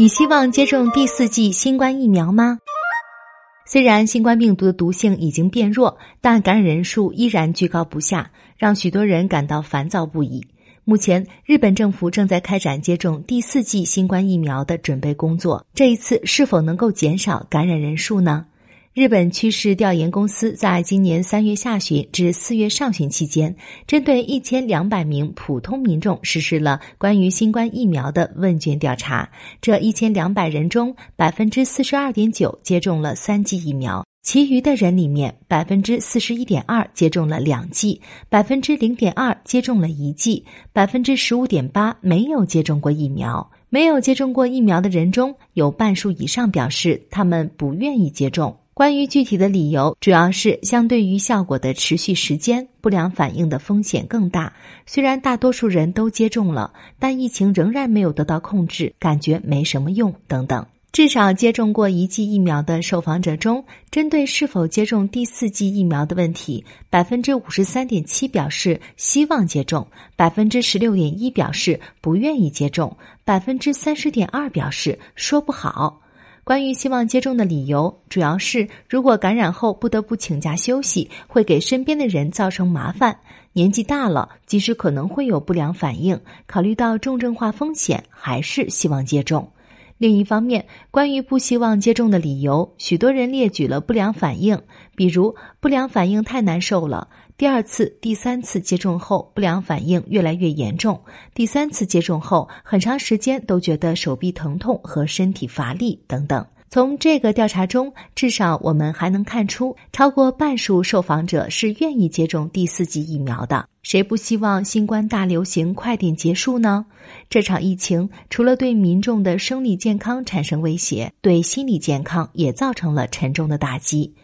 你希望接种第四季新冠疫苗吗？虽然新冠病毒的毒性已经变弱，但感染人数依然居高不下，让许多人感到烦躁不已。目前，日本政府正在开展接种第四季新冠疫苗的准备工作。这一次是否能够减少感染人数呢？日本趋势调研公司在今年三月下旬至四月上旬期间，针对一千两百名普通民众实施了关于新冠疫苗的问卷调查。这一千两百人中，百分之四十二点九接种了三剂疫苗，其余的人里面，百分之四十一点二接种了两剂，百分之零点二接种了一剂，百分之十五点八没有接种过疫苗。没有接种过疫苗的人中有半数以上表示他们不愿意接种。关于具体的理由，主要是相对于效果的持续时间，不良反应的风险更大。虽然大多数人都接种了，但疫情仍然没有得到控制，感觉没什么用等等。至少接种过一剂疫苗的受访者中，针对是否接种第四剂疫苗的问题，百分之五十三点七表示希望接种，百分之十六点一表示不愿意接种，百分之三十点二表示说不好。关于希望接种的理由，主要是如果感染后不得不请假休息，会给身边的人造成麻烦；年纪大了，即使可能会有不良反应，考虑到重症化风险，还是希望接种。另一方面，关于不希望接种的理由，许多人列举了不良反应，比如不良反应太难受了。第二次、第三次接种后，不良反应越来越严重。第三次接种后，很长时间都觉得手臂疼痛和身体乏力等等。从这个调查中，至少我们还能看出，超过半数受访者是愿意接种第四剂疫苗的。谁不希望新冠大流行快点结束呢？这场疫情除了对民众的生理健康产生威胁，对心理健康也造成了沉重的打击。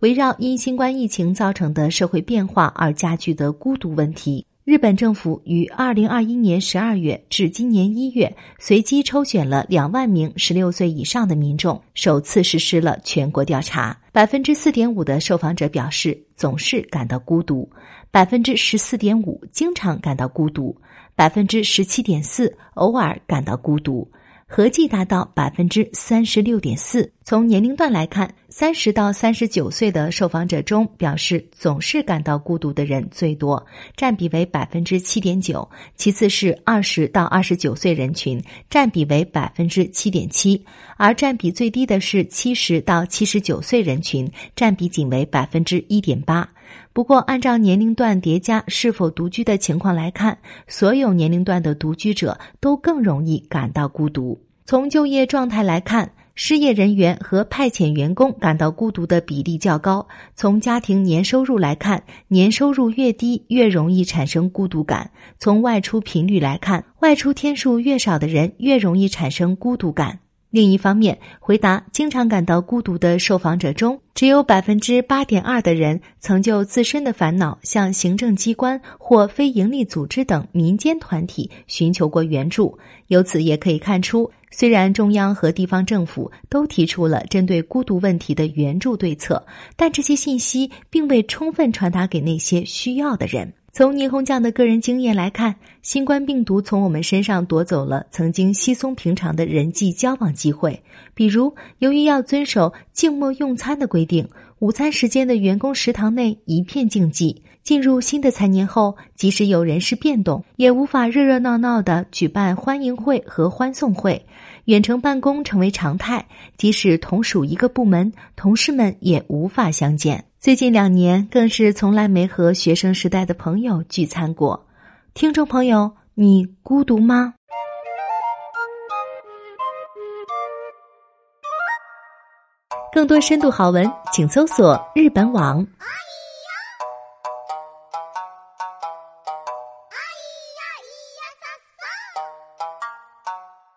围绕因新冠疫情造成的社会变化而加剧的孤独问题，日本政府于二零二一年十二月至今年一月，随机抽选了两万名十六岁以上的民众，首次实施了全国调查。百分之四点五的受访者表示总是感到孤独，百分之十四点五经常感到孤独，百分之十七点四偶尔感到孤独。合计达到百分之三十六点四。从年龄段来看，三十到三十九岁的受访者中，表示总是感到孤独的人最多，占比为百分之七点九；其次是二十到二十九岁人群，占比为百分之七点七，而占比最低的是七十到七十九岁人群，占比仅为百分之一点八。不过，按照年龄段叠加是否独居的情况来看，所有年龄段的独居者都更容易感到孤独。从就业状态来看，失业人员和派遣员工感到孤独的比例较高。从家庭年收入来看，年收入越低越容易产生孤独感。从外出频率来看，外出天数越少的人越容易产生孤独感。另一方面，回答经常感到孤独的受访者中，只有百分之八点二的人曾就自身的烦恼向行政机关或非营利组织等民间团体寻求过援助。由此也可以看出，虽然中央和地方政府都提出了针对孤独问题的援助对策，但这些信息并未充分传达给那些需要的人。从霓虹酱的个人经验来看，新冠病毒从我们身上夺走了曾经稀松平常的人际交往机会。比如，由于要遵守静默用餐的规定，午餐时间的员工食堂内一片静寂。进入新的财年后，即使有人事变动，也无法热热闹闹的举办欢迎会和欢送会。远程办公成为常态，即使同属一个部门，同事们也无法相见。最近两年，更是从来没和学生时代的朋友聚餐过。听众朋友，你孤独吗？更多深度好文，请搜索日本网。